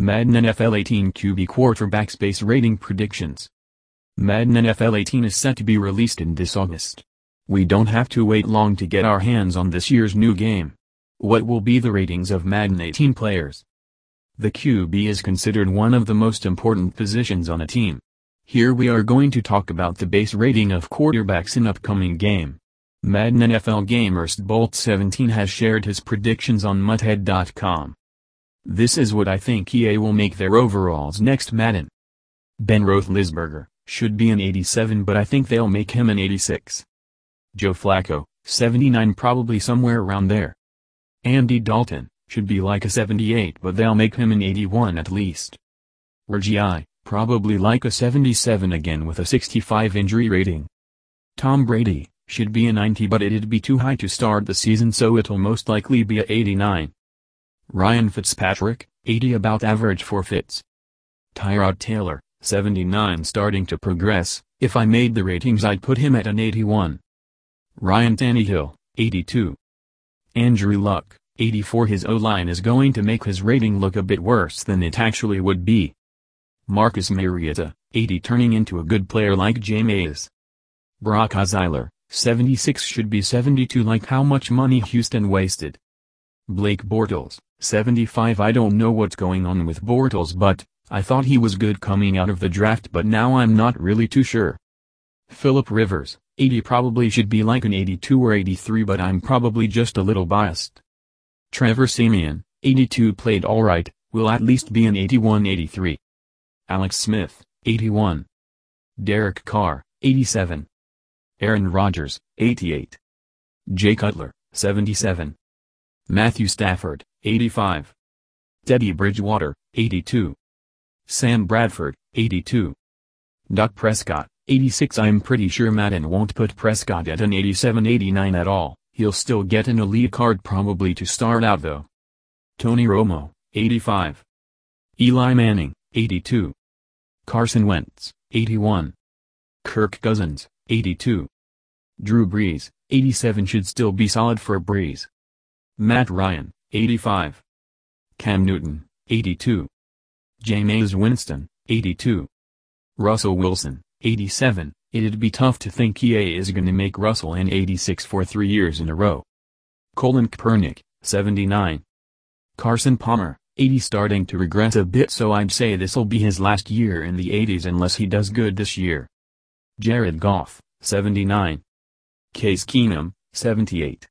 Madden NFL 18 QB quarterback base rating predictions. Madden NFL 18 is set to be released in this August. We don't have to wait long to get our hands on this year's new game. What will be the ratings of Madden 18 players? The QB is considered one of the most important positions on a team. Here we are going to talk about the base rating of quarterbacks in upcoming game. Madden NFL Gamerst Bolt 17 has shared his predictions on muthead.com. This is what I think EA will make their overalls next Madden. Ben Roethlisberger, should be an 87 but I think they'll make him an 86. Joe Flacco, 79 probably somewhere around there. Andy Dalton, should be like a 78 but they'll make him an 81 at least. Reggie probably like a 77 again with a 65 injury rating. Tom Brady, should be a 90 but it'd be too high to start the season so it'll most likely be a 89. Ryan Fitzpatrick, 80 about average for Fitz. Tyrod Taylor, 79 starting to progress, if I made the ratings I'd put him at an 81. Ryan Tannehill, 82. Andrew Luck, 84 His O-line is going to make his rating look a bit worse than it actually would be. Marcus Mariota, 80 turning into a good player like Jameis. Brock Osweiler, 76 should be 72 like how much money Houston wasted. Blake Bortles, 75 I don't know what's going on with Bortles but, I thought he was good coming out of the draft but now I'm not really too sure. Philip Rivers, 80 probably should be like an 82 or 83 but I'm probably just a little biased. Trevor Siemian, 82 played alright, will at least be an 81-83. Alex Smith, 81. Derek Carr, 87. Aaron Rodgers, 88. Jay Cutler, 77. Matthew Stafford, 85. Teddy Bridgewater, 82. Sam Bradford, 82. Dak Prescott, 86 I'm pretty sure Madden won't put Prescott at an 87-89 at all, he'll still get an elite card probably to start out though. Tony Romo, 85. Eli Manning, 82. Carson Wentz, 81. Kirk Cousins, 82. Drew Brees, 87 should still be solid for Brees. Matt Ryan, 85. Cam Newton, 82. Jameis Winston, 82. Russell Wilson, 87. It'd be tough to think EA is gonna make Russell an 86 for three years in a row. Colin Kaepernick, 79. Carson Palmer, 80 starting to regress a bit so I'd say this'll be his last year in the 80s unless he does good this year. Jared Goff, 79. Case Keenum, 78.